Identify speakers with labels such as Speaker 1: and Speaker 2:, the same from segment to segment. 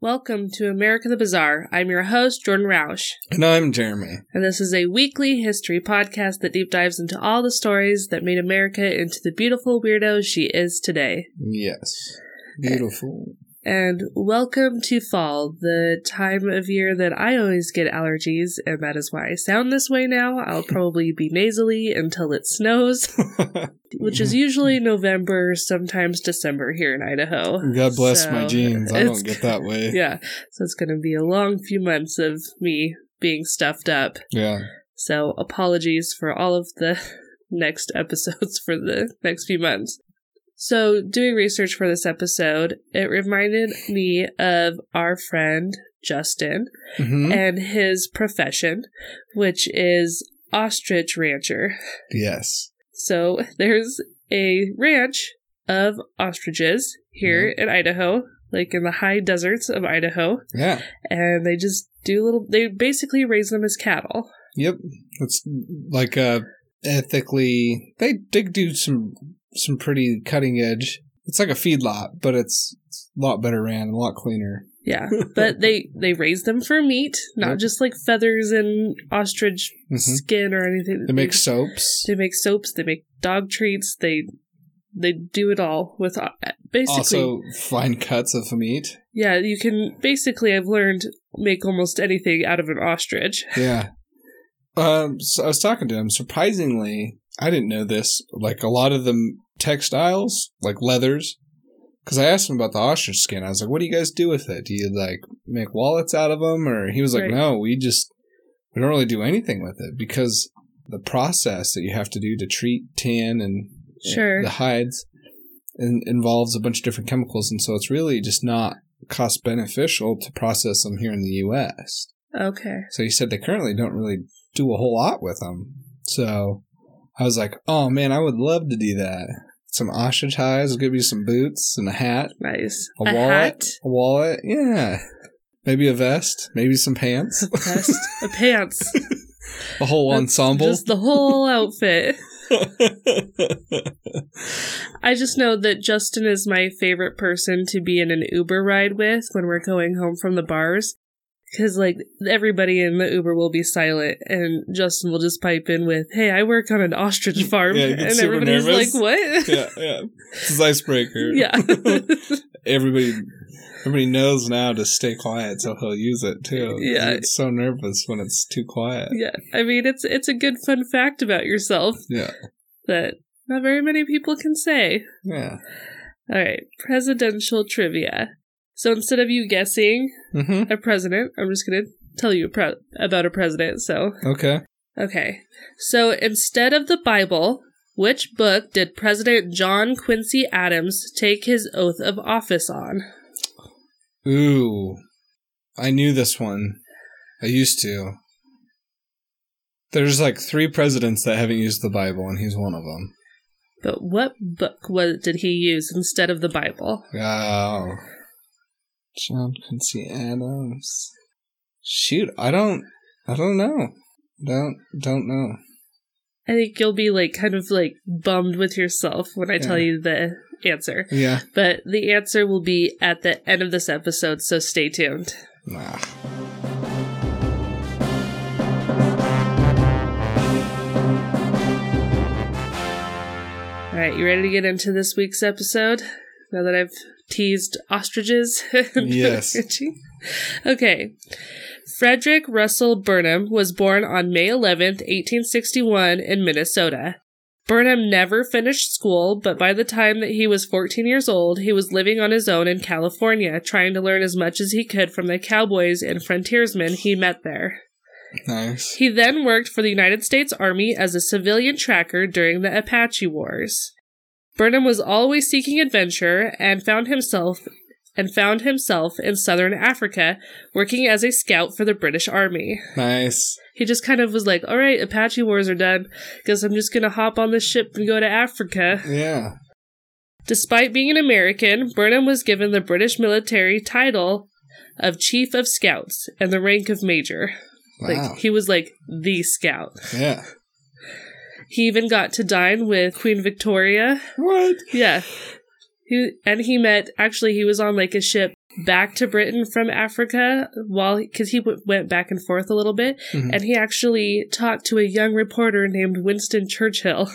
Speaker 1: Welcome to America the Bizarre. I'm your host, Jordan Roush,
Speaker 2: And I'm Jeremy.
Speaker 1: and this is a weekly history podcast that deep dives into all the stories that made America into the beautiful weirdo she is today.
Speaker 2: Yes. Beautiful.
Speaker 1: And welcome to fall, the time of year that I always get allergies, and that is why I sound this way now. I'll probably be nasally until it snows, which is usually November, sometimes December here in Idaho.
Speaker 2: God bless
Speaker 1: So,
Speaker 2: my genes. I don't get that way.
Speaker 1: Yeah, so it's going to be a long few months of me being stuffed up.
Speaker 2: Yeah.
Speaker 1: So apologies for all of the next episodes for the next few months. So, doing research for this episode, it reminded me of our friend Justin
Speaker 2: hmm
Speaker 1: and his profession, which is ostrich rancher.
Speaker 2: Yes.
Speaker 1: So, there's a ranch of ostriches here in Idaho, like in the high deserts of Idaho,
Speaker 2: Yeah.
Speaker 1: and they just do little, they basically raise them as cattle.
Speaker 2: Yep. It's like uh ethically they they do some some pretty cutting edge. It's like a feedlot, but it's, it's a lot better ran, and a lot cleaner.
Speaker 1: Yeah, but they they raise them for meat, not
Speaker 2: Yep.
Speaker 1: just like feathers and ostrich
Speaker 2: Mhm.
Speaker 1: skin or anything.
Speaker 2: They make soaps.
Speaker 1: they make soaps. They make dog treats. They they do it all with uh, basically.
Speaker 2: Also fine cuts of meat.
Speaker 1: yeah, you can basically. I've learned make almost anything out of an ostrich.
Speaker 2: Yeah. Um, so I was talking to him. Surprisingly, I didn't know this. Like a lot of the textiles, like leathers, because I asked him about the ostrich skin. I was like, "What do you guys do with it? Do you like make wallets out of them?" Or he was like,
Speaker 1: Right.
Speaker 2: "No, we just we don't really do anything with it because the process that you have to do to treat tan and
Speaker 1: Sure.
Speaker 2: the hides in, involves a bunch of different chemicals, and so it's really just not cost beneficial to process them here in the U.S."
Speaker 1: Okay.
Speaker 2: So he said they currently don't really do a whole lot with them. So I was like, oh man, I would love to do that. Some ostrich hides, give you some boots and a hat,
Speaker 1: Nice.
Speaker 2: a, wallet,
Speaker 1: hat.
Speaker 2: a wallet, yeah. Maybe a vest, maybe some pants,
Speaker 1: A vest. a pants.
Speaker 2: a whole
Speaker 1: That's
Speaker 2: ensemble.
Speaker 1: Just the whole outfit. I just know that Justin is my favorite person to be in an Uber ride with when we're going home from the bars. Because, like, everybody in the Uber will be silent, and Justin will just pipe in with, Hey, I work on an ostrich farm.
Speaker 2: Yeah,
Speaker 1: and everybody's
Speaker 2: nervous.
Speaker 1: like, What?
Speaker 2: yeah, yeah. It's his icebreaker.
Speaker 1: yeah.
Speaker 2: everybody, everybody knows now to stay quiet, so he'll use it too.
Speaker 1: Yeah.
Speaker 2: It's so nervous when it's too quiet.
Speaker 1: yeah. I mean, it's it's a good fun fact about yourself
Speaker 2: Yeah,
Speaker 1: that not very many people can say.
Speaker 2: yeah.
Speaker 1: All right, presidential trivia. So instead of you guessing
Speaker 2: Mm-hmm.
Speaker 1: a president, I'm just going to tell you pre- about a president. So,
Speaker 2: Okay.
Speaker 1: okay. So instead of the Bible, which book did President John Quincy Adams take his oath of office on?
Speaker 2: Ooh, I knew this one. I used to. There's like three presidents that haven't used the Bible, and he's one of them.
Speaker 1: But what book was, did he use instead of the Bible?
Speaker 2: Oh, John Quincy Adams. Shoot, I don't, I don't know. Don't, don't know.
Speaker 1: I think you'll be like kind of like bummed with yourself when I tell you the answer.
Speaker 2: Yeah.
Speaker 1: But the answer will be at the end of this episode, so stay tuned.
Speaker 2: Nah.
Speaker 1: All right, you ready to get into this week's episode? Now that I've teased ostriches?
Speaker 2: Yes.
Speaker 1: okay. Frederick Russell Burnham was born on May 11th, 1861, in Minnesota. Burnham never finished school, but by the time that he was 14 years old, he was living on his own in California, trying to learn as much as he could from the cowboys and frontiersmen he met there.
Speaker 2: Nice.
Speaker 1: He then worked for the United States Army as a civilian tracker during the Apache Wars. Burnham was always seeking adventure and found himself and found himself in southern Africa working as a scout for the British Army.
Speaker 2: Nice.
Speaker 1: He just kind of was like, "All right, Apache Wars are done. Guess I'm just going to hop on this ship and go to Africa."
Speaker 2: Yeah.
Speaker 1: Despite being an American, Burnham was given the British military title of Chief of Scouts and the rank of Major.
Speaker 2: Wow.
Speaker 1: Like he was like the scout.
Speaker 2: yeah.
Speaker 1: He even got to dine with Queen Victoria.
Speaker 2: What?
Speaker 1: Yeah. He and he met actually he was on like a ship back to Britain from Africa while because he w- went back and forth a little bit,
Speaker 2: Mhm.
Speaker 1: and he actually talked to a young reporter named Winston Churchill.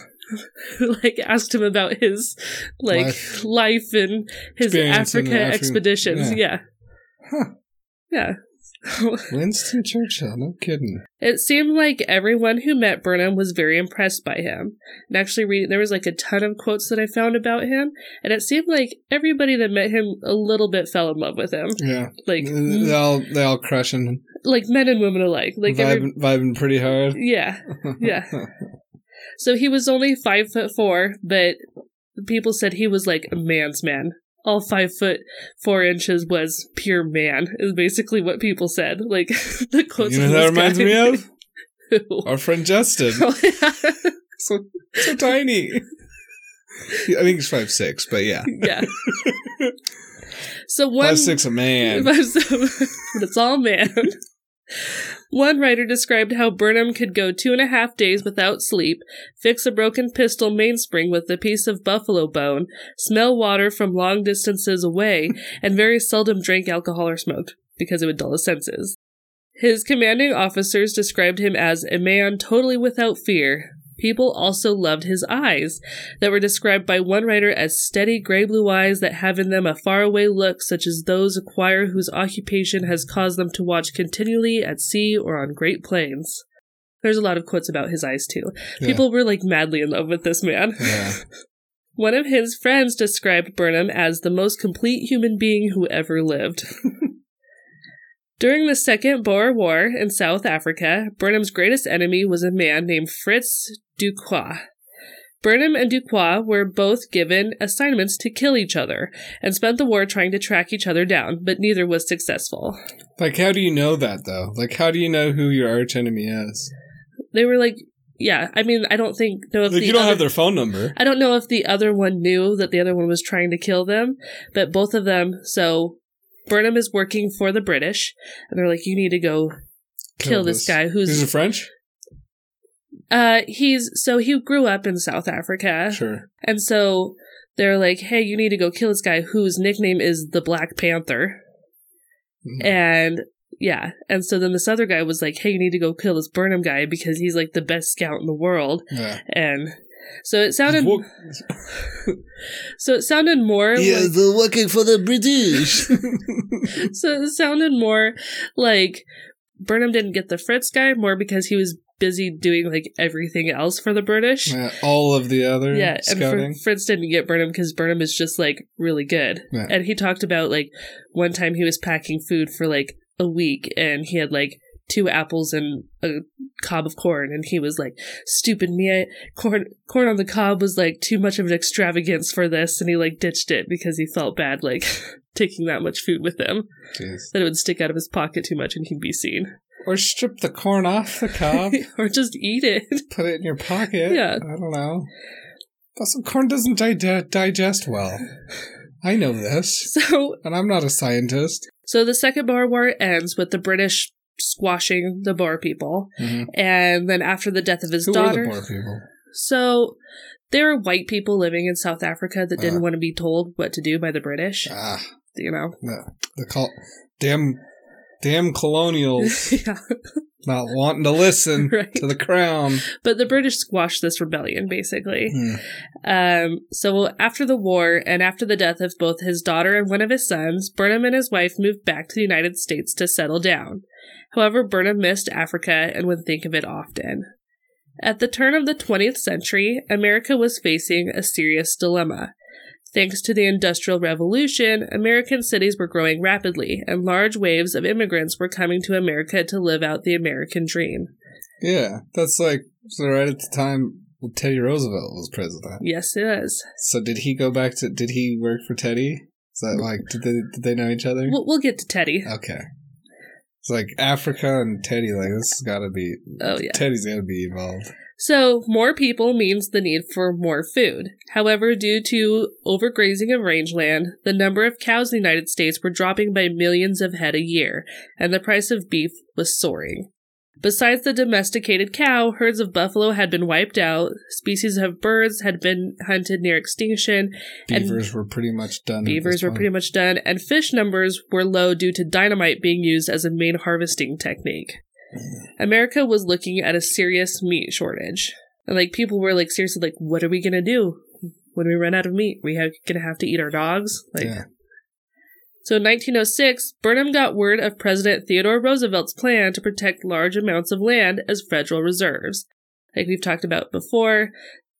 Speaker 1: Who like asked him about his like
Speaker 2: Life.
Speaker 1: life, and his Africa expeditions. Yeah,
Speaker 2: Huh.
Speaker 1: yeah.
Speaker 2: Winston Churchill, no kidding.
Speaker 1: It seemed like everyone who met Burnham was very impressed by him. And actually, read, there was like a ton of quotes that I found about him, and it seemed like everybody that met him a little bit fell in love with him.
Speaker 2: Yeah,
Speaker 1: Like,
Speaker 2: they mm. all they all crushing,
Speaker 1: like men and women alike. Like, every,
Speaker 2: vibing, vibing pretty hard.
Speaker 1: yeah. Yeah. So he was only five foot four, but people said he was like a man's man. All five foot four inches was pure man. Is basically what people said. Like the quotes.
Speaker 2: you know that reminds
Speaker 1: guy.
Speaker 2: me of our friend Justin.
Speaker 1: Oh, yeah.
Speaker 2: so so tiny. I think he's five six, but yeah,
Speaker 1: yeah. So one
Speaker 2: five six a man.
Speaker 1: but it's all man. One writer described how Burnham could go two and a half days without sleep, fix a broken pistol mainspring with a piece of buffalo bone, smell water from long distances away, and very seldom drank alcohol or smoked because it would dull his senses. His commanding officers described him as a man totally without fear. People also loved his eyes, that were described by one writer as steady gray blue eyes that have in them a faraway look, such as those acquire whose occupation has caused them to watch continually at sea or on great plains. There's a lot of quotes about his eyes too.
Speaker 2: Yeah.
Speaker 1: People were like madly in love with this man.
Speaker 2: Yeah.
Speaker 1: One of his friends described Burnham as the most complete human being who ever lived. During the Second Boer War in South Africa, Burnham's greatest enemy was a man named Fritz Ducroix. Burnham and Ducroix were both given assignments to kill each other and spent the war trying to track each other down, but neither was successful.
Speaker 2: Like, how do you know that though? Like, how do you know who your arch enemy is?
Speaker 1: They were like, yeah, I mean, I don't think know if
Speaker 2: Like, you don't
Speaker 1: other-
Speaker 2: have their phone number.
Speaker 1: I don't know if the other one knew that the other one was trying to kill them, but both of them. So Burnham is working for the British, and they're like, "You need to go kill, this guy who's
Speaker 2: Who's a French?
Speaker 1: uh he's so he grew up in South Africa,
Speaker 2: Sure.
Speaker 1: and so they're like, "Hey, you need to go kill this guy whose nickname is the Black Panther,"
Speaker 2: Mhm.
Speaker 1: and yeah, and so then this other guy was like, "Hey, you need to go kill this Burnham guy because he's like the best scout in the world,"
Speaker 2: Yeah.
Speaker 1: and so it sounded
Speaker 2: Wo-
Speaker 1: so it sounded more like
Speaker 2: they're working for the British.
Speaker 1: so it sounded more like Burnham didn't get the Fritz guy more because he was busy doing like everything else for the British.
Speaker 2: yeah, all of the other
Speaker 1: Yeah, and. Fr- Fritz didn't get Burnham because Burnham is just like really good.
Speaker 2: Yeah.
Speaker 1: And he talked about like one time he was packing food for like a week and he had like two apples and a cob of corn and he was like stupid me I, corn corn on the cob was like too much of an extravagance for this and he like ditched it because he felt bad like taking that much food with him
Speaker 2: Jeez.
Speaker 1: that it would stick out of his pocket too much and he'd be seen.
Speaker 2: Or strip the corn off the cob,
Speaker 1: or just eat it.
Speaker 2: put it in your pocket.
Speaker 1: Yeah.
Speaker 2: I don't know. Also, corn doesn't di- digest well. I know this,
Speaker 1: So
Speaker 2: and I'm not a scientist.
Speaker 1: so the second Boer War ends with the British squashing the Boer people.
Speaker 2: Mhm.
Speaker 1: And then after the death of his
Speaker 2: Who
Speaker 1: daughter.
Speaker 2: were the Boer people?
Speaker 1: So there were white people living in South Africa that didn't
Speaker 2: Uh.
Speaker 1: want to be told what to do by the British.
Speaker 2: Ah,
Speaker 1: You know?
Speaker 2: the, the col- damn, damn colonials
Speaker 1: yeah.
Speaker 2: not wanting to listen
Speaker 1: Right.
Speaker 2: to the crown.
Speaker 1: But the British squashed this rebellion, basically.
Speaker 2: Hmm.
Speaker 1: Um, so after the war and after the death of both his daughter and one of his sons, Burnham and his wife moved back to the United States to settle down. However, Burnham missed Africa and would think of it often. At the turn of the 20th century, America was facing a serious dilemma. Thanks to the Industrial Revolution, American cities were growing rapidly, and large waves of immigrants were coming to America to live out the American dream.
Speaker 2: Yeah, that's like so right at the time Teddy Roosevelt was president.
Speaker 1: Yes, it is.
Speaker 2: So did he go back to? Did he work for Teddy? Is that like did they did they know each other?
Speaker 1: We'll, we'll get to Teddy.
Speaker 2: Okay. It's like Africa and Teddy. Like this has got to be.
Speaker 1: Oh, yeah.
Speaker 2: Teddy's got to be involved.
Speaker 1: So, more people means the need for more food. However, due to overgrazing of rangeland, the number of cows in the United States were dropping by millions of head a year, and the price of beef was soaring. Besides the domesticated cow, herds of buffalo had been wiped out, species of birds had been hunted near extinction, and
Speaker 2: Beavers were pretty much done.
Speaker 1: beavers were
Speaker 2: point.
Speaker 1: pretty much done, and fish numbers were low due to dynamite being used as a main harvesting technique. America was looking at a serious meat shortage. And like people were like seriously like, what are we gonna do when we run out of meat? We have gonna have to eat our dogs? Like
Speaker 2: yeah.
Speaker 1: so in 1906, Burnham got word of President Theodore Roosevelt's plan to protect large amounts of land as federal reserves. Like we've talked about before,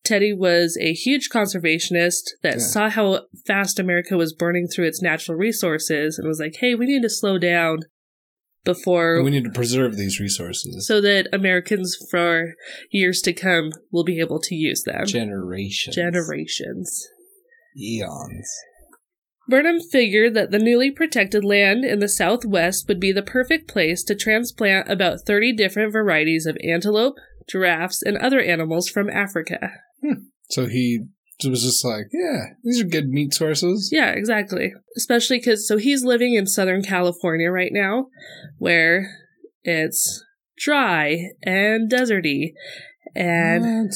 Speaker 1: Teddy was a huge conservationist that
Speaker 2: Yeah.
Speaker 1: saw how fast America was burning through its natural resources and was like, hey, we need to slow down before
Speaker 2: And we need to preserve these resources.
Speaker 1: so that Americans for years to come will be able to use them.
Speaker 2: Generations.
Speaker 1: Generations.
Speaker 2: Eons.
Speaker 1: Burnham figured that the newly protected land in the southwest would be the perfect place to transplant about 30 different varieties of antelope, giraffes, and other animals from Africa. Hmm.
Speaker 2: So he was just like, yeah, these are good meat sources.
Speaker 1: Yeah, exactly. Especially because, so he's living in Southern California right now, where it's dry and deserty and
Speaker 2: What?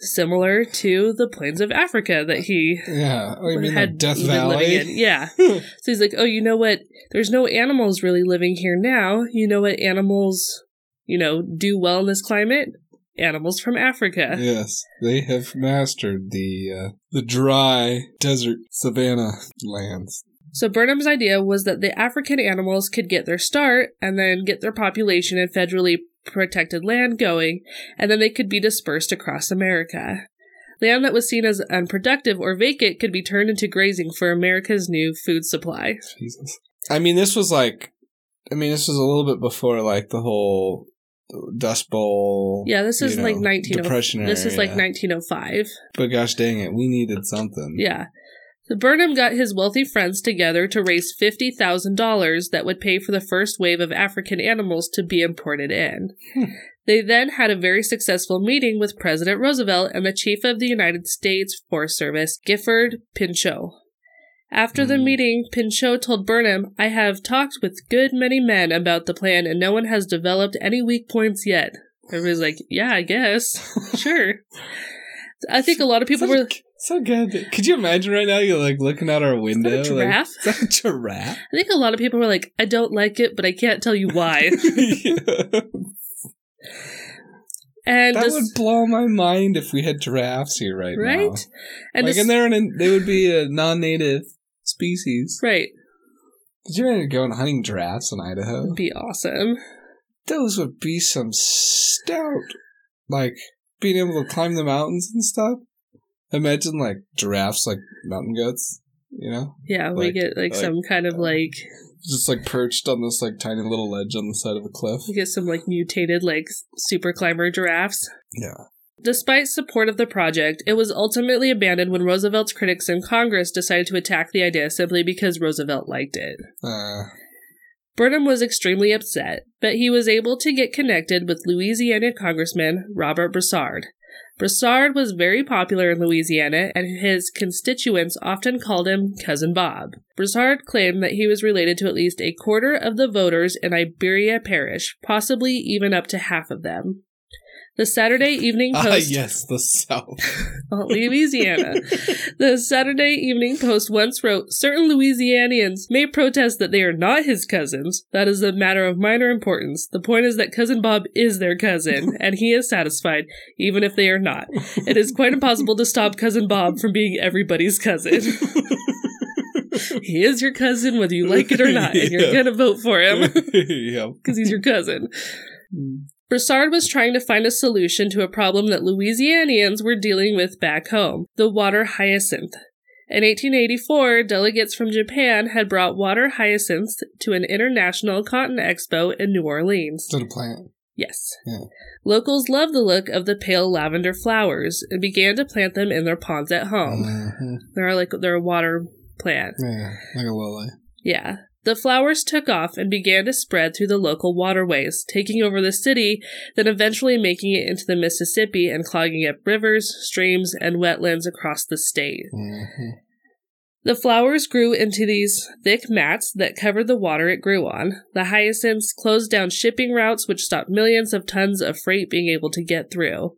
Speaker 1: similar to the plains of Africa that he
Speaker 2: Yeah. Oh, you mean
Speaker 1: had
Speaker 2: Death Valley?
Speaker 1: in. Yeah. So he's like, oh, you know what? There's no animals really living here now. You know what animals, you know, do well in this climate? Animals from Africa.
Speaker 2: yes, they have mastered the uh, the dry desert savanna lands.
Speaker 1: So Burnham's idea was that the African animals could get their start and then get their population in federally protected land going, and then they could be dispersed across America. Land that was seen as unproductive or vacant could be turned into grazing for America's new food supply.
Speaker 2: Jesus. I mean, this was like, I mean, this was a little bit before like the whole Dust Bowl.
Speaker 1: Yeah, this is like
Speaker 2: know,
Speaker 1: 19
Speaker 2: Depression
Speaker 1: This is like 1905.
Speaker 2: But gosh dang it, we needed something.
Speaker 1: Yeah. So Burnham got his wealthy friends together to raise $50,000 that would pay for the first wave of African animals to be imported in.
Speaker 2: Hmm.
Speaker 1: They then had a very successful meeting with President Roosevelt and the Chief of the United States Forest Service, Gifford Pinchot. After the
Speaker 2: Hmm.
Speaker 1: meeting, Pinchot told Burnham, I have talked with good many men about the plan and no one has developed any weak points yet. Everybody's like, yeah, I guess. sure. I think a lot of people
Speaker 2: so,
Speaker 1: were.
Speaker 2: so good. Could you imagine right now? You're like looking out our window.
Speaker 1: Is that a
Speaker 2: like, is that a giraffe?
Speaker 1: I think a lot of people were like, I don't like it, but I can't tell you why.
Speaker 2: Yeah.
Speaker 1: And
Speaker 2: That
Speaker 1: this,
Speaker 2: would blow my mind if we had giraffes here right, now.
Speaker 1: right? And
Speaker 2: like,
Speaker 1: this-
Speaker 2: and they're an, they would be a non-native species.
Speaker 1: right.
Speaker 2: Did you imagine going hunting giraffes in Idaho?
Speaker 1: That'd be awesome.
Speaker 2: Those would be some stout, like being able to climb the mountains and stuff. Imagine like giraffes, like mountain goats. You know,
Speaker 1: Yeah, we get like,
Speaker 2: like-
Speaker 1: some kind of uh, like
Speaker 2: just like perched on this like tiny little ledge on the side of a cliff.
Speaker 1: we get some like mutated like super climber giraffes.
Speaker 2: Yeah.
Speaker 1: Despite support of the project, it was ultimately abandoned when Roosevelt's critics in Congress decided to attack the idea simply because Roosevelt liked it.
Speaker 2: Uh,
Speaker 1: Burnham was extremely upset, but he was able to get connected with Louisiana Congressman Robert Broussard. Broussard was very popular in Louisiana, and his constituents often called him Cousin Bob. Broussard claimed that he was related to at least a quarter of the voters in Iberia Parish, possibly even up to half of them. The Saturday Evening
Speaker 2: ah,
Speaker 1: Post.
Speaker 2: yes, the South.
Speaker 1: Louisiana. the Saturday Evening Post once wrote Certain Louisianians may protest that they are not his cousins. That is a matter of minor importance. The point is that Cousin Bob is their cousin, and he is satisfied, even if they are not. It is quite impossible to stop Cousin Bob from being everybody's cousin. he is your cousin, whether you like it or not, and you're gonna vote for him
Speaker 2: yeah.
Speaker 1: because he's your cousin. Broussard was trying to find a solution to a problem that Louisianians were dealing with back home the water hyacinth. In 1884, delegates from Japan had brought water hyacinths to an international cotton expo in New Orleans.
Speaker 2: To the plant.
Speaker 1: Yes.
Speaker 2: Yeah.
Speaker 1: Locals loved the look of the pale lavender flowers and began to plant them in their ponds at home.
Speaker 2: Mhm.
Speaker 1: They're like they're a water plant.
Speaker 2: Yeah, like a lily.
Speaker 1: Yeah. The flowers took off and began to spread through the local waterways, taking over the city, then eventually making it into the Mississippi and clogging up rivers, streams, and wetlands across the state.
Speaker 2: Mhm.
Speaker 1: The flowers grew into these thick mats that covered the water it grew on. The hyacinths closed down shipping routes, which stopped millions of tons of freight being able to get through.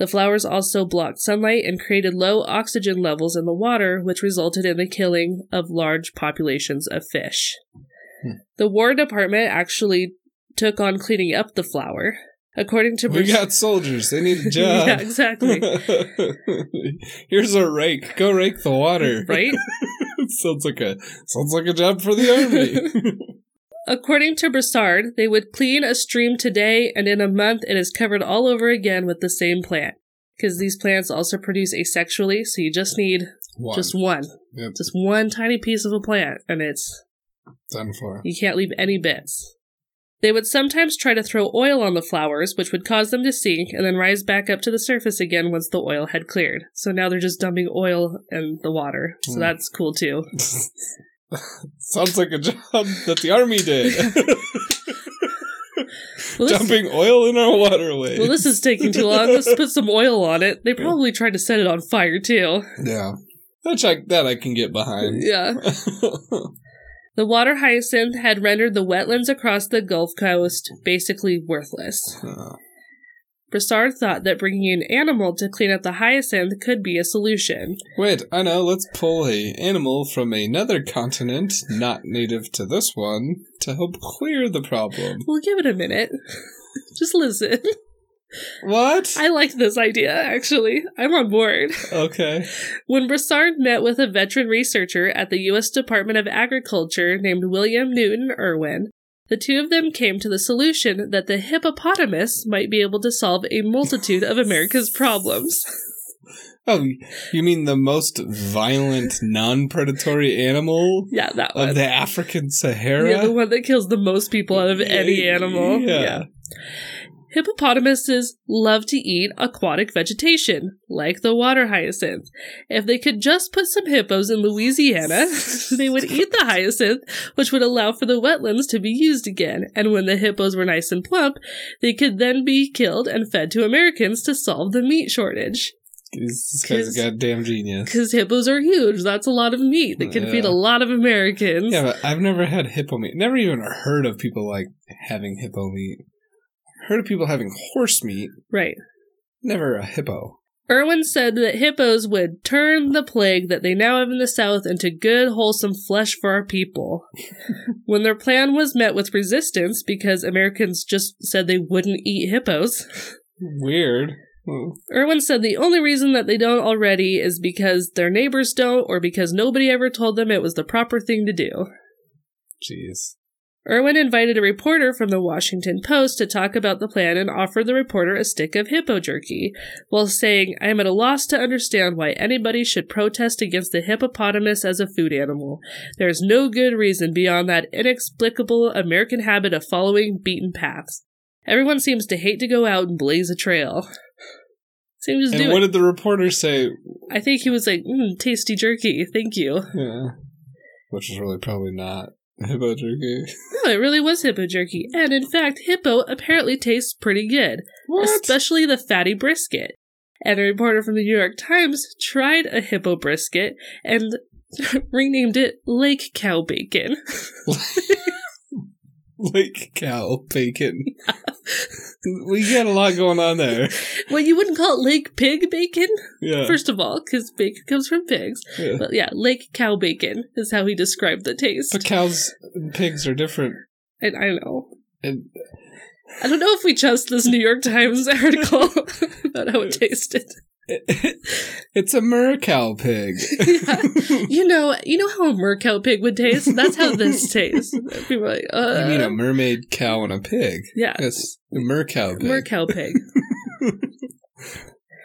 Speaker 1: The flowers also blocked sunlight and created low oxygen levels in the water, which resulted in the killing of large populations of fish.
Speaker 2: Hmm.
Speaker 1: The War Department actually took on cleaning up the flower. According to
Speaker 2: We
Speaker 1: Bruce-
Speaker 2: got soldiers. They need a job.
Speaker 1: yeah, exactly.
Speaker 2: Here's a rake. Go rake the water.
Speaker 1: right?
Speaker 2: sounds like a sounds like a job for the army.
Speaker 1: According to Broussard, they would clean a stream today, and in a month it is covered all over again with the same plant. Because these plants also produce asexually, so you just need
Speaker 2: One.
Speaker 1: just one.
Speaker 2: Yep.
Speaker 1: Just one tiny piece of a plant, and it's
Speaker 2: done for.
Speaker 1: you can't leave any bits. They would sometimes try to throw oil on the flowers, which would cause them to sink and then rise back up to the surface again once the oil had cleared. So now they're just dumping oil in the water. So
Speaker 2: Hmm.
Speaker 1: that's cool too.
Speaker 2: Sounds like a job that the army did.
Speaker 1: Well, this,
Speaker 2: Dumping oil in our waterway.
Speaker 1: well, this is taking too long. Let's put some oil on it. They probably tried to set it on fire too.
Speaker 2: yeah. That I, that I can get behind.
Speaker 1: Yeah. The water hyacinth had rendered the wetlands across the Gulf Coast basically worthless.
Speaker 2: Uh,
Speaker 1: Broussard thought that bringing an animal to clean up the hyacinth could be a solution.
Speaker 2: Wait, I know. Let's pull a animal from another continent, not native to this one, to help clear the problem.
Speaker 1: We'll give it a minute. Just listen.
Speaker 2: What?
Speaker 1: I like this idea, actually. I'm on board.
Speaker 2: okay.
Speaker 1: When Broussard met with a veteran researcher at the U.S. Department of Agriculture named William Newton Irwin, the two of them came to the solution that the hippopotamus might be able to solve a multitude of America's problems.
Speaker 2: Oh, you mean the most violent, non-predatory animal
Speaker 1: Yeah, that one.
Speaker 2: of the African Sahara?
Speaker 1: Yeah, the one that kills the most people out of any animal.
Speaker 2: Yeah.
Speaker 1: Hippopotamuses love to eat aquatic vegetation, like the water hyacinth. If they could just put some hippos in Louisiana, they would eat the hyacinth, which would allow for the wetlands to be used again. And when the hippos were nice and plump, they could then be killed and fed to Americans to solve the meat shortage.
Speaker 2: This guy's a goddamn genius.
Speaker 1: Because hippos are huge. That's a lot of meat that can feed a lot of Americans.
Speaker 2: Yeah, but I've never had hippo meat. Never even heard of people like having hippo meat. Heard of people having horse meat.
Speaker 1: Right.
Speaker 2: Never a hippo.
Speaker 1: Irwin said that hippos would turn the plague that they now have in the South into good, wholesome flesh for our people. when their plan was met with resistance because Americans just said they wouldn't eat hippos,
Speaker 2: Weird. Hmm.
Speaker 1: Irwin said the only reason that they don't already is because their neighbors don't or because nobody ever told them it was the proper thing to do.
Speaker 2: Jeez.
Speaker 1: Irwin invited a reporter from the Washington Post to talk about the plan and offered the reporter a stick of hippo jerky, while saying, I am at a loss to understand why anybody should protest against the hippopotamus as a food animal. There is no good reason beyond that inexplicable American habit of following beaten paths. Everyone seems to hate to go out and blaze a trail. Just
Speaker 2: And what
Speaker 1: it.
Speaker 2: did the reporter say?
Speaker 1: I think he was like, mm, tasty jerky, thank you.
Speaker 2: Yeah. Which is really probably not hippo jerky.
Speaker 1: No, it really was hippo jerky. And in fact, hippo apparently tastes pretty good.
Speaker 2: What?
Speaker 1: especially the fatty brisket. And a reporter from the New York Times tried a hippo brisket and renamed it Lake Cow Bacon.
Speaker 2: Lake cow bacon. we got a lot going on there.
Speaker 1: well, you wouldn't call it Lake Pig Bacon,
Speaker 2: Yeah.
Speaker 1: first of all, because bacon comes from pigs.
Speaker 2: yeah.
Speaker 1: But yeah, Lake Cow Bacon is how he described the taste.
Speaker 2: But cows and pigs are different.
Speaker 1: And I know.
Speaker 2: And
Speaker 1: I don't know if we trust this New York Times article about how it tasted.
Speaker 2: it's a mercow pig.
Speaker 1: Yeah. You know, you know how a mercow pig would taste. That's how this tastes. People like, uh,
Speaker 2: you mean a mermaid cow and a pig?
Speaker 1: yeah,
Speaker 2: Yes, a mercow pig.
Speaker 1: mercow pig.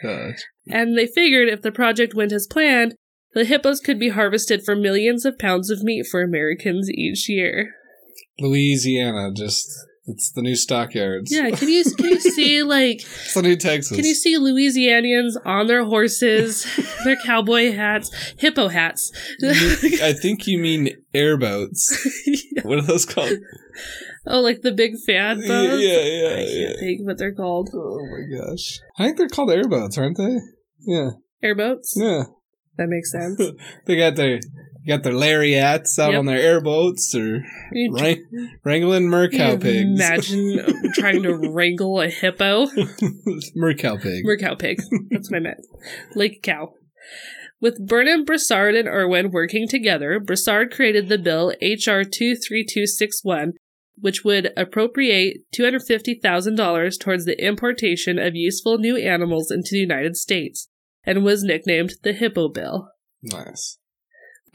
Speaker 2: Gosh.
Speaker 1: and they figured if the project went as planned, the hippos could be harvested for millions of pounds of meat for Americans each year.
Speaker 2: Louisiana, just it's the new stockyards.
Speaker 1: Yeah, can you can you see like
Speaker 2: it's the new Texas.
Speaker 1: can you see Louisianians on their horses, their cowboy hats, hippo hats?
Speaker 2: I think you mean airboats. What are those called?
Speaker 1: oh, like the big fan
Speaker 2: yeah,
Speaker 1: boats.
Speaker 2: yeah,
Speaker 1: I
Speaker 2: yeah,
Speaker 1: can't
Speaker 2: yeah.
Speaker 1: think what they're called.
Speaker 2: Oh my gosh. I think they're called airboats, aren't they? Yeah.
Speaker 1: Airboats.
Speaker 2: Yeah.
Speaker 1: That makes sense.
Speaker 2: they got their got their lariats out
Speaker 1: Yep.
Speaker 2: on their airboats or wrang- wrangling mercow pigs.
Speaker 1: Imagine trying to wrangle a hippo.
Speaker 2: mercow pig.
Speaker 1: Mercow pig. That's what I meant. Lake cow. With Burnham, Broussard, and Irwin working together, Broussard created the bill H.R. 23261, which would appropriate $250,000 towards the importation of useful new animals into the United States, and was nicknamed the Hippo Bill.
Speaker 2: nice.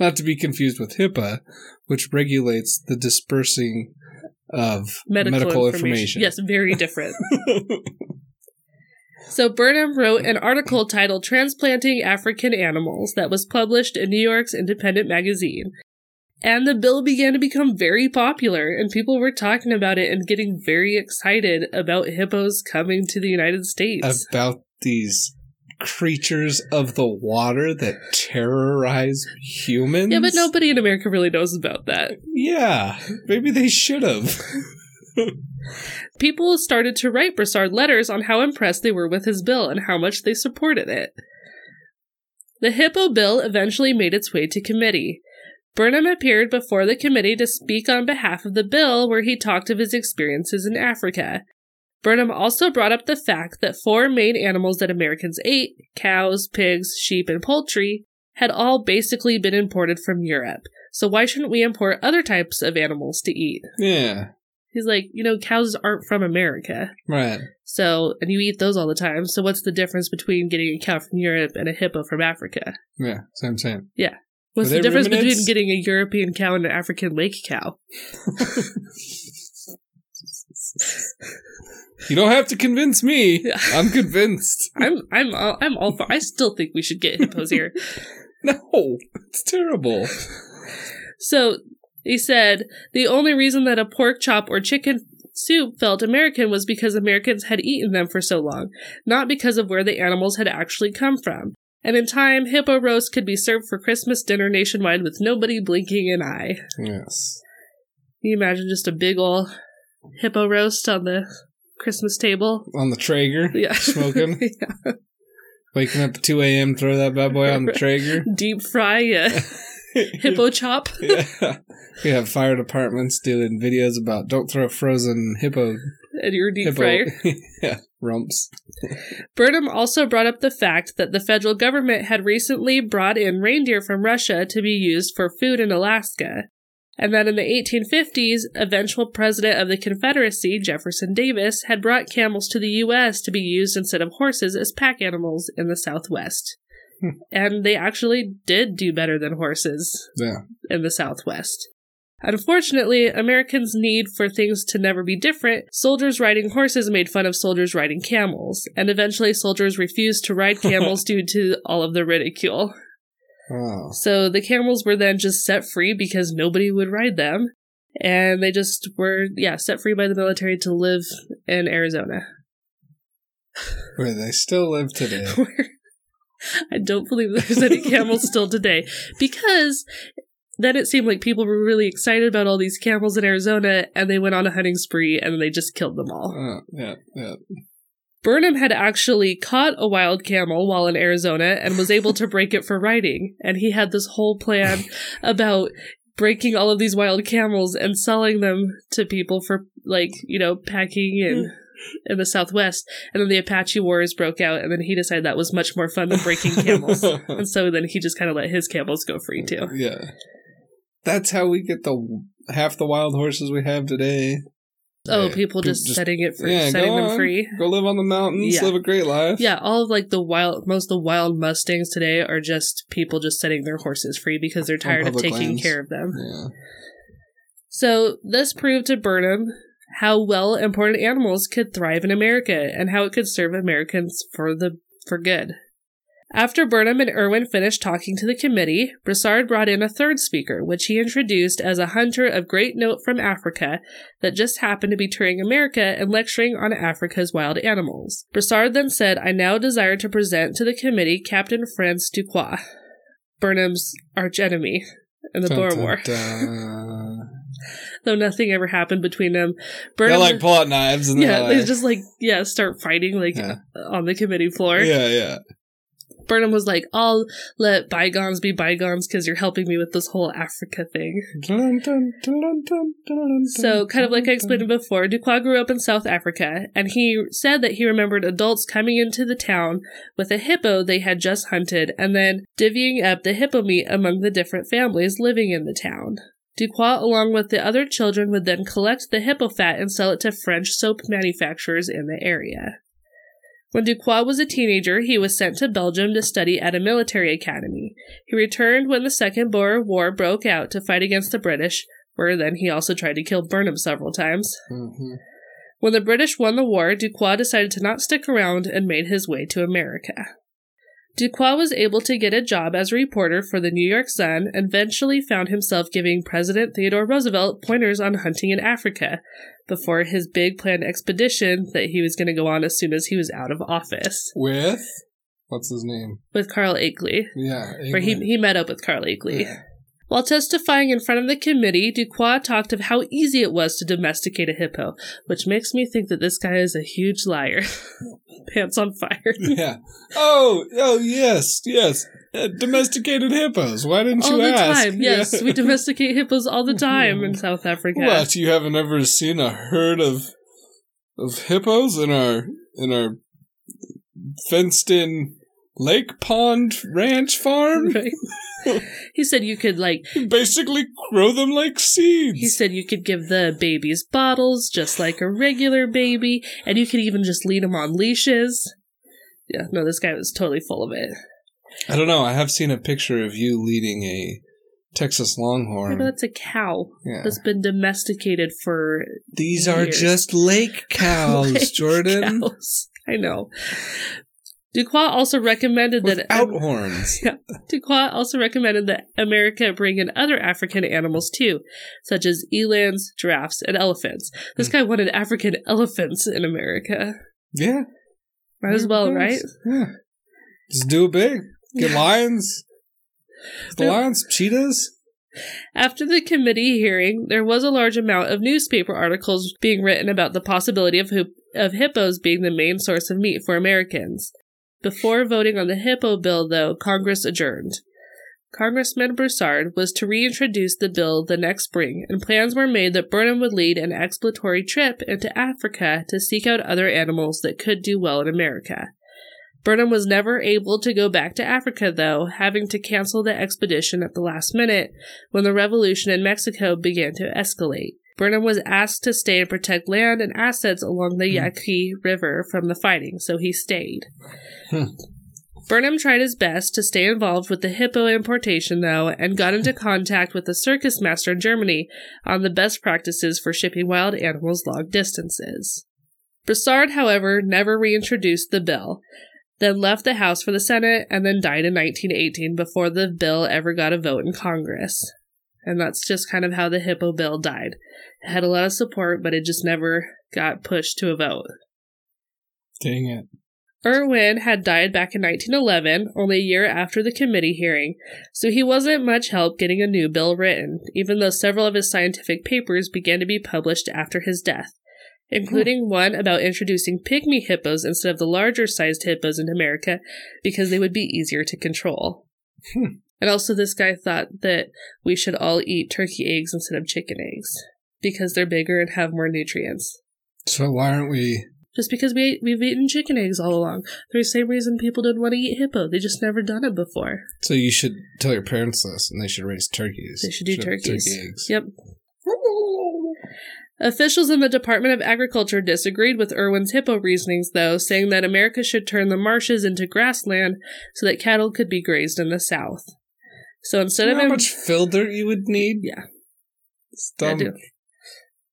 Speaker 2: Not to be confused with HIPAA, which regulates the dispersing of medical, information.
Speaker 1: Yes, very different. So Burnham wrote an article titled Transplanting African Animals that was published in New York's Independent magazine. And the bill began to become very popular, and people were talking about it and getting very excited about hippos coming to the United States.
Speaker 2: About these creatures of the water that terrorize humans.
Speaker 1: yeah, but nobody in America really knows about that.
Speaker 2: Yeah, maybe they should have.
Speaker 1: People started to write Broussard letters on how impressed they were with his bill and how much they supported it. The Hippo bill eventually made its way to committee. Burnham appeared before the committee to speak on behalf of the bill, where he talked of his experiences in Africa. Burnham also brought up the fact that four main animals that Americans ate cows, pigs, sheep, and poultry had all basically been imported from Europe. So why shouldn't we import other types of animals to eat?
Speaker 2: Yeah,
Speaker 1: He's like, you know, cows aren't from America.
Speaker 2: right.
Speaker 1: So, and you eat those all the time. So, what's the difference between getting a cow from Europe and a hippo from Africa?
Speaker 2: Yeah, same, what I'm.
Speaker 1: What's the difference between getting a European cow and an African lake cow?
Speaker 2: You don't have to convince me. I'm convinced.
Speaker 1: I'm, I'm, all, I'm all for. I still think we should get hippos here.
Speaker 2: No, it's terrible.
Speaker 1: So he said the only reason that a pork chop or chicken soup felt American was because Americans had eaten them for so long, not because of where the animals had actually come from. And in time, hippo roast could be served for Christmas dinner nationwide with nobody blinking an eye.
Speaker 2: Yes.
Speaker 1: Can you imagine just a big ol' hippo roast on the Christmas table?
Speaker 2: On the Traeger,
Speaker 1: Yeah.
Speaker 2: smoking,
Speaker 1: yeah.
Speaker 2: waking up at 2 a.m., throw that bad boy on the Traeger.
Speaker 1: Deep fry uh, a hippo chop.
Speaker 2: yeah. We have fire departments doing videos about don't throw frozen hippo,
Speaker 1: And your deep
Speaker 2: hippo
Speaker 1: fryer.
Speaker 2: yeah, rumps.
Speaker 1: Burnham also brought up the fact that the federal government had recently brought in reindeer from Russia to be used for food in Alaska, and that in the 1850s, eventual president of the Confederacy, Jefferson Davis, had brought camels to the U.S. to be used instead of horses as pack animals in the Southwest.
Speaker 2: Hmm.
Speaker 1: and they actually did do better than horses
Speaker 2: Yeah.
Speaker 1: in the Southwest. Unfortunately, Americans' need for things to never be different, soldiers riding horses made fun of soldiers riding camels, and eventually soldiers refused to ride camels due to all of the ridicule.
Speaker 2: Oh.
Speaker 1: So the camels were then just set free because nobody would ride them, and they just were, yeah, set free by the military to live in Arizona.
Speaker 2: Where they still live today.
Speaker 1: I don't believe there's any camels still today because then it seemed like people were really excited about all these camels in Arizona and they went on a hunting spree and they just killed them all.
Speaker 2: Oh, yeah, yeah.
Speaker 1: Burnham had actually caught a wild camel while in Arizona and was able to break it for riding. And he had this whole plan about breaking all of these wild camels and selling them to people for like, you know, packing in mm. in the southwest. And then the Apache Wars broke out and then he decided that was much more fun than breaking camels. and so then he just kind of let his camels go free too.
Speaker 2: Yeah. That's how we get the half the wild horses we have today.
Speaker 1: Oh,
Speaker 2: Yeah,
Speaker 1: people just, setting it free,
Speaker 2: yeah,
Speaker 1: setting them
Speaker 2: on.
Speaker 1: free.
Speaker 2: Go live on the mountains,
Speaker 1: Yeah.
Speaker 2: live a great life.
Speaker 1: Yeah, all of like the wild, most of the wild mustangs today are just people just setting their horses free because they're tired of taking
Speaker 2: lands.
Speaker 1: care of them.
Speaker 2: Yeah.
Speaker 1: So this proved to Burnham how well important animals could thrive in America and how it could serve Americans for the for good. After Burnham and Irwin finished talking to the committee, Broussard brought in a third speaker, which he introduced as a hunter of great note from Africa that just happened to be touring America and lecturing on Africa's wild animals. Broussard then said, I now desire to present to the committee Captain Franz Duquois, Burnham's archenemy in the
Speaker 2: Dun,
Speaker 1: Boer War.
Speaker 2: dun.
Speaker 1: Though nothing ever happened between them.
Speaker 2: They
Speaker 1: Burnham,
Speaker 2: like pull out knives and
Speaker 1: yeah, they
Speaker 2: like,
Speaker 1: just like yeah start fighting like
Speaker 2: Yeah.
Speaker 1: on the committee floor.
Speaker 2: yeah, yeah.
Speaker 1: Burnham was like, I'll let bygones be bygones because you're helping me with this whole Africa thing. So, kind of like I explained before, Duquois grew up in South Africa, and he said that he remembered adults coming into the town with a hippo they had just hunted and then divvying up the hippo meat among the different families living in the town. Duquois, along with the other children, would then collect the hippo fat and sell it to French soap manufacturers in the area. When Duquois was a teenager, he was sent to Belgium to study at a military academy. He returned when the Second Boer War broke out to fight against the British, where then he also tried to kill Burnham several times.
Speaker 2: Mm-hmm.
Speaker 1: When the British won the war, Duquois decided to not stick around and made his way to America. Duquois was able to get a job as a reporter for the New York Sun and eventually found himself giving President Theodore Roosevelt pointers on hunting in Africa before his big planned expedition that he was going to go on as soon as he was out of office
Speaker 2: With what's his name?
Speaker 1: with Carl Akeley,
Speaker 2: Yeah,
Speaker 1: where he, he met up with Carl Akeley.
Speaker 2: Yeah.
Speaker 1: While testifying in front of the committee, Duquois talked of how easy it was to domesticate a hippo, which makes me think that this guy is a huge liar. Pants on fire.
Speaker 2: yeah. Oh, oh yes, yes. Uh, domesticated hippos. Why didn't
Speaker 1: all
Speaker 2: you
Speaker 1: the
Speaker 2: ask?
Speaker 1: time. Yes,
Speaker 2: Yeah.
Speaker 1: we domesticate hippos all the time in South Africa.
Speaker 2: What? You haven't ever seen a herd of of hippos in our in our fenced in lake pond ranch farm?
Speaker 1: Right. he said you could like
Speaker 2: Basically grow them like seeds.
Speaker 1: he said you could give the babies bottles just like a regular baby and you could even just lead them on leashes. Yeah, no, this guy was totally full of it.
Speaker 2: I don't know. I have seen a picture of you leading a Texas Longhorn.
Speaker 1: but that's a cow
Speaker 2: Yeah.
Speaker 1: that's been domesticated for
Speaker 2: These are just lake cows,
Speaker 1: Lake
Speaker 2: Jordan.
Speaker 1: cows. I know. Duquois also recommended that
Speaker 2: Without horns.
Speaker 1: Duquois also recommended that America bring in other African animals too, such as elands, giraffes, and elephants. This
Speaker 2: Hmm.
Speaker 1: guy wanted African elephants in America.
Speaker 2: Yeah.
Speaker 1: Might as well, right?
Speaker 2: Yeah. Just do it big. Get lions. The lions, cheetahs.
Speaker 1: After the committee hearing, there was a large amount of newspaper articles being written about the possibility of, of hippos being the main source of meat for Americans. Before voting on the hippo bill, though, Congress adjourned. Congressman Broussard was to reintroduce the bill the next spring, and plans were made that Burnham would lead an exploratory trip into Africa to seek out other animals that could do well in America. Burnham was never able to go back to Africa, though, having to cancel the expedition at the last minute when the revolution in Mexico began to escalate. Burnham was asked to stay and protect land and assets along the
Speaker 2: Hmm.
Speaker 1: Yaqui River from the fighting, so he stayed.
Speaker 2: Hmm.
Speaker 1: Burnham tried his best to stay involved with the hippo importation, though, and got into contact with a circus master in Germany on the best practices for shipping wild animals long distances. Broussard, however, never reintroduced the bill, then left the House for the Senate, and then died in 1918 before the bill ever got a vote in Congress. And that's just kind of how the Hippo bill died. It had a lot of support, but it just never got pushed to a vote.
Speaker 2: Dang it.
Speaker 1: Irwin had died back in 1911, only a year after the committee hearing, so he wasn't much help getting a new bill written, even though several of his scientific papers began to be published after his death, including one about introducing pygmy hippos instead of the larger sized hippos in America because they would be easier to control.
Speaker 2: Hmm.
Speaker 1: And also, this guy thought that we should all eat turkey eggs instead of chicken eggs because they're bigger and have more nutrients.
Speaker 2: So why aren't we?
Speaker 1: Just because we ate, we've eaten chicken eggs all along. The same reason people didn't want to eat hippo. They just never done it before.
Speaker 2: So you should tell your parents this, and they should raise turkeys.
Speaker 1: They should do
Speaker 2: have
Speaker 1: turkeys.
Speaker 2: Turkey eggs.
Speaker 1: Yep. Officials in the Department of Agriculture disagreed with Irwin's hippo reasonings, though, saying that America should turn the marshes into grassland so that cattle could be grazed in the South. So instead
Speaker 2: You
Speaker 1: of
Speaker 2: know how
Speaker 1: im-
Speaker 2: much filter you would need?
Speaker 1: Yeah.
Speaker 2: It's
Speaker 1: I do.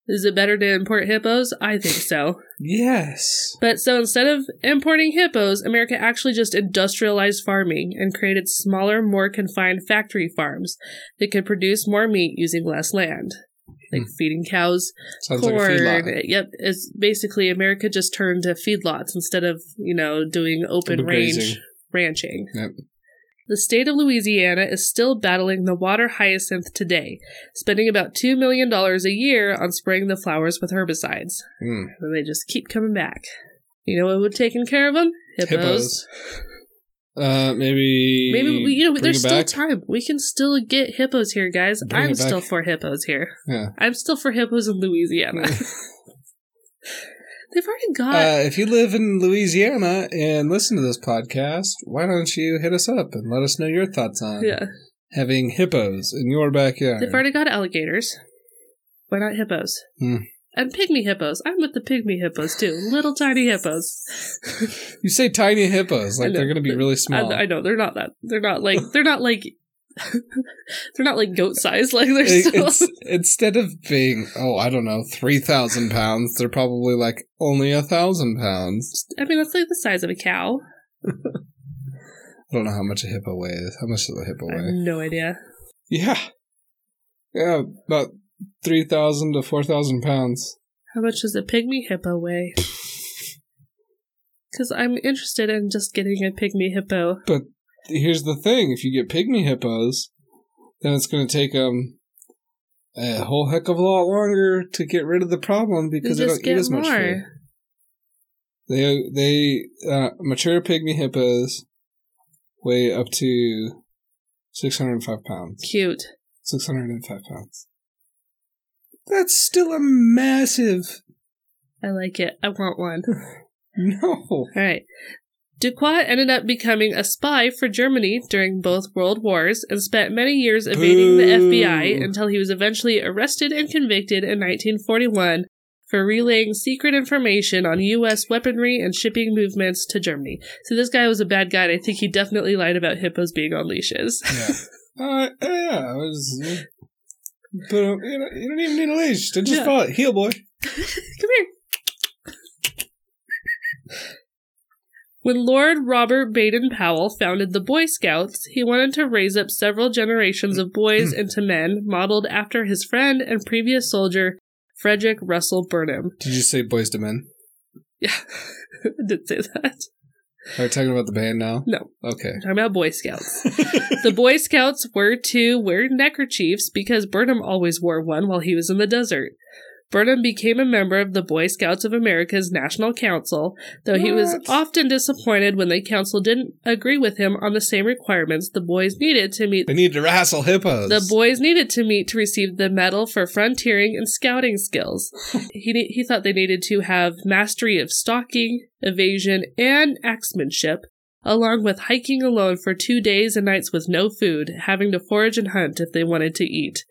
Speaker 1: is it better to import hippos? I think so.
Speaker 2: Yes.
Speaker 1: But so instead of importing hippos, America actually just industrialized farming and created smaller, more confined factory farms that could produce more meat using less land. Like
Speaker 2: Hmm.
Speaker 1: feeding cows,
Speaker 2: Sounds
Speaker 1: corn.
Speaker 2: like.
Speaker 1: Yep, it's basically America just turned to feedlots instead of, you know, doing open
Speaker 2: Open
Speaker 1: range ranching.
Speaker 2: Yep.
Speaker 1: The state of Louisiana is still battling the water hyacinth today, spending about $2 million a year on spraying the flowers with herbicides.
Speaker 2: Mm.
Speaker 1: And they just keep coming back. You know what would taken care of them? Hippos. hippos.
Speaker 2: Uh, maybe
Speaker 1: Maybe we, you know there's still
Speaker 2: back?
Speaker 1: time. We can still get hippos here, guys.
Speaker 2: Bring
Speaker 1: I'm still for hippos here.
Speaker 2: Yeah.
Speaker 1: I'm still for hippos in Louisiana. They've already got.
Speaker 2: Uh, if you live in Louisiana and listen to this podcast, why don't you hit us up and let us know your thoughts on
Speaker 1: yeah,
Speaker 2: having hippos in your backyard?
Speaker 1: they've already got alligators. Why not hippos?
Speaker 2: Hmm.
Speaker 1: And pygmy hippos. I'm with the pygmy hippos too. Little tiny hippos.
Speaker 2: you say tiny hippos like
Speaker 1: know.
Speaker 2: they're going to be really
Speaker 1: I,
Speaker 2: small.
Speaker 1: I know they're not that. They're not like. They're not like. They're not like goat size. Like they're still.
Speaker 2: instead of being, oh, I don't know, 3,000 pounds, they're probably like only a thousand pounds.
Speaker 1: I mean, that's like the size of a cow.
Speaker 2: I don't know how much a hippo weighs. How much does a hippo
Speaker 1: I have
Speaker 2: weigh?
Speaker 1: no idea.
Speaker 2: Yeah. Yeah, about 3,000 to 4,000 pounds.
Speaker 1: How much does a pygmy hippo weigh? Because I'm interested in just getting a pygmy hippo.
Speaker 2: Here's the thing if you get pygmy hippos, then it's going to take them a whole heck of a lot longer to get rid of the problem because they don't eat as much food. They they uh, mature pygmy hippos weigh up to six hundred and five pounds.
Speaker 1: Cute.
Speaker 2: Six hundred and five pounds. That's still a massive.
Speaker 1: I like it. I want one.
Speaker 2: No.
Speaker 1: All right. Duquois ended up becoming a spy for Germany during both world wars and spent many years evading the FBI until he was eventually arrested and convicted in 1941 for relaying secret information on U.S. weaponry and shipping movements to Germany. So this guy was a bad guy, and I think he definitely lied about hippos being on leashes.
Speaker 2: Yeah. Uh, yeah. I was. But uh, you, don't, you don't even need a leash. Just
Speaker 1: Yeah.
Speaker 2: follow it. Heel boy.
Speaker 1: Come here. When Lord Robert Baden Powell founded the Boy Scouts, he wanted to raise up several generations of boys into men modeled after his friend and previous soldier, Frederick Russell Burnham.
Speaker 2: Did you say boys to men?
Speaker 1: Yeah, I did say that.
Speaker 2: Are we talking about the band now?
Speaker 1: No.
Speaker 2: Okay.
Speaker 1: Talking about Boy Scouts. the Boy Scouts were to wear neckerchiefs because Burnham always wore one while he was in the desert. Burnham became a member of the Boy Scouts of America's National Council, though he was often disappointed when the council didn't agree with him on the same requirements the boys needed to meet.
Speaker 2: They need to wrestle hippos.
Speaker 1: The boys needed to meet to receive the medal for frontiering and scouting skills. he ne- he thought they needed to have mastery of stalking, evasion, and axemanship, along with hiking alone for two days and nights with no food, having to forage and hunt if they wanted to eat.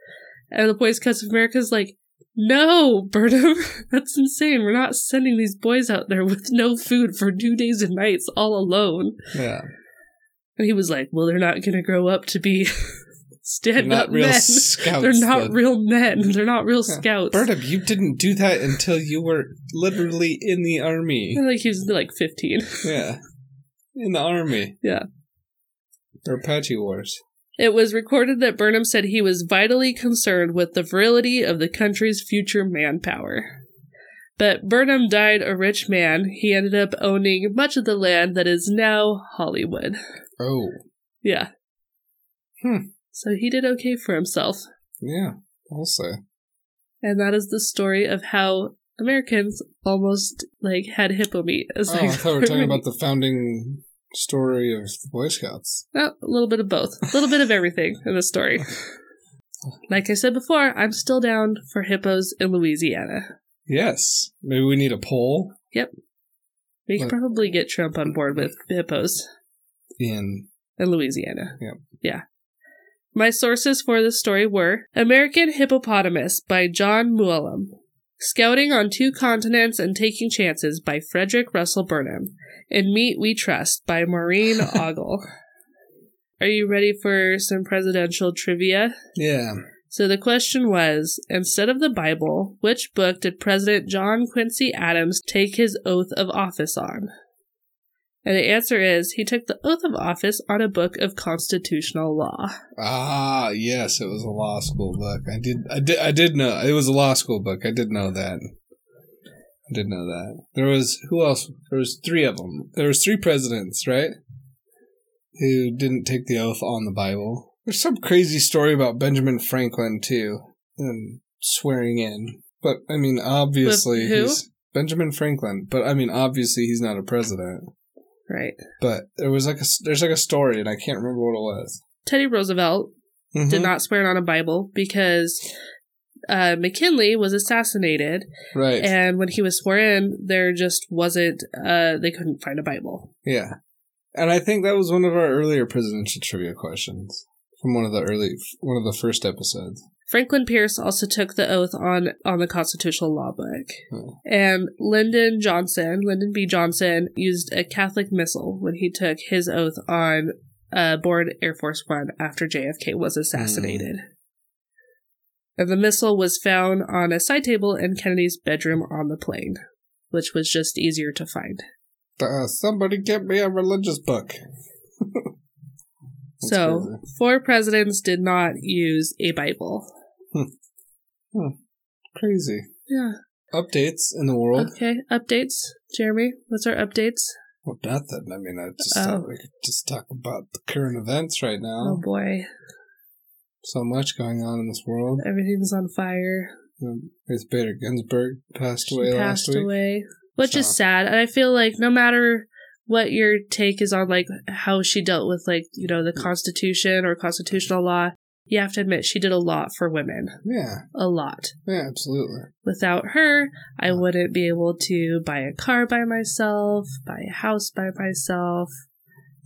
Speaker 1: And the Boy Scouts of America's like, no, Burnham, that's insane. We're not sending these boys out there with no food for two days and nights all alone.
Speaker 2: yeah.
Speaker 1: And he was like, well, they're not going to grow up to be stand up
Speaker 2: real
Speaker 1: men.
Speaker 2: scouts.
Speaker 1: They're not
Speaker 2: then.
Speaker 1: real men. They're not real
Speaker 2: Yeah.
Speaker 1: scouts.
Speaker 2: Burnham, you didn't do that until you were literally in the army.
Speaker 1: Like he was like 15.
Speaker 2: Yeah. In the army.
Speaker 1: Yeah.
Speaker 2: Or Apache Wars.
Speaker 1: It was recorded that Burnham said he was vitally concerned with the virility of the country's future manpower. But Burnham died a rich man. He ended up owning much of the land that is now Hollywood.
Speaker 2: Oh.
Speaker 1: Yeah.
Speaker 2: Hmm.
Speaker 1: So he did okay for himself.
Speaker 2: Yeah. I'll say.
Speaker 1: And that is the story of how Americans almost like had hippo meat as
Speaker 2: Oh, I thought we were talking about the founding story of the Boy Scouts.
Speaker 1: Oh, a little bit of both. A little bit of everything in the story. Like I said before, I'm still down for hippos in Louisiana.
Speaker 2: Yes. Maybe we need a poll Yep.
Speaker 1: We could
Speaker 2: Like-
Speaker 1: probably get Trump on board with hippos
Speaker 2: in.
Speaker 1: in Louisiana.
Speaker 2: Yep.
Speaker 1: Yeah. My sources for this story were American Hippopotamus by John Mooallem, Scouting on Two Continents and Taking Chances by Frederick Russell Burnham, and Meat We Trust by Maureen Ogle. Are you ready for some presidential trivia?
Speaker 2: Yeah.
Speaker 1: So the question was instead of the Bible, which book did President John Quincy Adams take his oath of office on? And the answer is he took the oath of office on a book of constitutional law.
Speaker 2: Ah, yes, it was a law school book. I did, I did, I did know it was a law school book. I did know that. I did know that. There was who else? There was three of them. There was three presidents, right? Who didn't take the oath on the Bible. There's some crazy story about Benjamin Franklin too, and swearing in. But I mean, obviously
Speaker 1: who?
Speaker 2: he's Benjamin Franklin. But I mean, obviously he's not a president.
Speaker 1: Right.
Speaker 2: But there was like a there's like a story, and I can't remember what it was.
Speaker 1: Teddy Roosevelt
Speaker 2: Mhm.
Speaker 1: did not swear on a Bible because uh, McKinley was assassinated,
Speaker 2: right.
Speaker 1: and when he was sworn in, there just wasn't. Uh, they couldn't find a Bible.
Speaker 2: yeah, and I think that was one of our earlier presidential trivia questions from one of the early one of the first episodes.
Speaker 1: Franklin Pierce also took the oath on on the constitutional law book.
Speaker 2: Hmm.
Speaker 1: And Lyndon Johnson, Lyndon B. Johnson, used a Catholic missal when he took his oath on uh, board Air Force One after JFK was assassinated. And the missal was found on a side table in Kennedy's bedroom on the plane, which was just easier to find.
Speaker 2: Uh, somebody get me a religious book.
Speaker 1: So,
Speaker 2: crazy.
Speaker 1: four presidents did not use a Bible. Hmm. Hmm.
Speaker 2: crazy
Speaker 1: Yeah.
Speaker 2: updates in the world.
Speaker 1: Okay, updates. Jeremy, what's our updates?
Speaker 2: Well, nothing. I mean, I just
Speaker 1: Oh.
Speaker 2: thought we could just talk about the current events right now.
Speaker 1: Oh boy,
Speaker 2: So much going on in this world.
Speaker 1: everything's on fire.
Speaker 2: Um, Ruth Bader Ginsburg passed
Speaker 1: She
Speaker 2: away
Speaker 1: passed
Speaker 2: last week.
Speaker 1: away, which is sad. And I feel like no matter what your take is on like how she dealt with like you know the hmm. Constitution or constitutional law, you have to admit she did a lot for women,
Speaker 2: Yeah,
Speaker 1: a lot.
Speaker 2: yeah, absolutely.
Speaker 1: Without her, I wouldn't be able to buy a car by myself, buy a house by myself.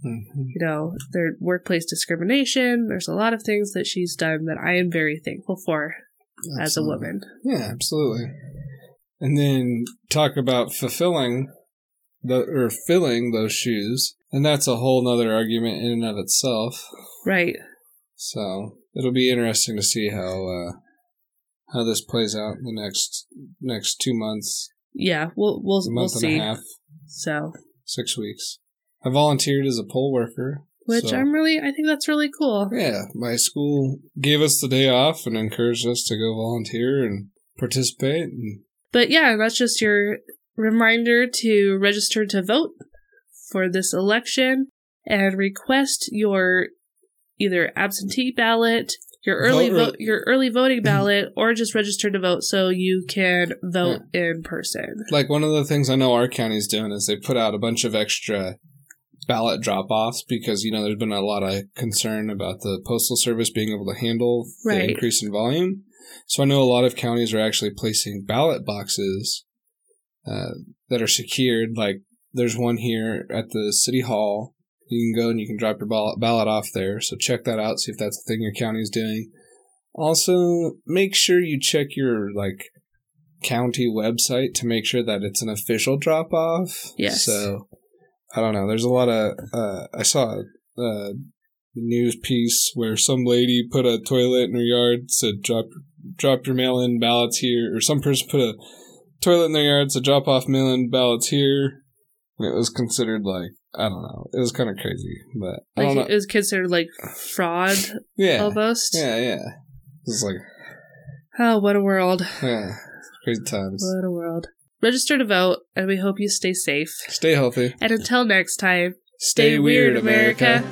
Speaker 2: hmm
Speaker 1: You know, their workplace discrimination. There's a lot of things that she's done that I am very thankful for as a woman.
Speaker 2: Yeah, absolutely. And then talk about fulfilling the or filling those shoes, and that's a whole nother argument in and of itself.
Speaker 1: Right.
Speaker 2: So it'll be interesting to see how uh, how this plays out in the next next two months,
Speaker 1: Yeah, we'll we'll
Speaker 2: a
Speaker 1: we'll
Speaker 2: and
Speaker 1: see.
Speaker 2: a half,
Speaker 1: So,
Speaker 2: six weeks. I volunteered as a poll worker,
Speaker 1: which
Speaker 2: so-
Speaker 1: I'm really I think that's really cool.
Speaker 2: Yeah, my school gave us the day off and encouraged us to go volunteer and participate. And
Speaker 1: But yeah, that's just your reminder to register to vote for this election and request your either absentee ballot, your early
Speaker 2: Vote
Speaker 1: vote, your early voting ballot, or just register to vote so you can vote in person.
Speaker 2: like one of the things I know our county's doing is they put out a bunch of extra ballot drop offs because you know there's been a lot of concern about the postal service being able to handle the increase in volume. So I know a lot of counties are actually placing ballot boxes uh, that are secured. Like there's one here at the city hall. You can go and you can drop your ballot, off there. So check that out. See if that's the thing your county is doing. Also, make sure you check your like county website to make sure that it's an official drop off.
Speaker 1: Yes.
Speaker 2: So I don't know. There's a lot of uh, I saw a, a news piece where some lady put a toilet in her yard said drop drop your mail in ballots here, or some person put a toilet in their yard said drop off mail in ballots here. And it was considered like I don't know. It was kind of crazy, but I don't
Speaker 1: Like it was considered like fraud
Speaker 2: Yeah,
Speaker 1: almost.
Speaker 2: yeah, yeah. It's like
Speaker 1: Oh, what a world.
Speaker 2: yeah, crazy times.
Speaker 1: What a world. Register to vote, and we hope you stay safe.
Speaker 2: Stay healthy.
Speaker 1: And until next time,
Speaker 2: Stay, weird, America.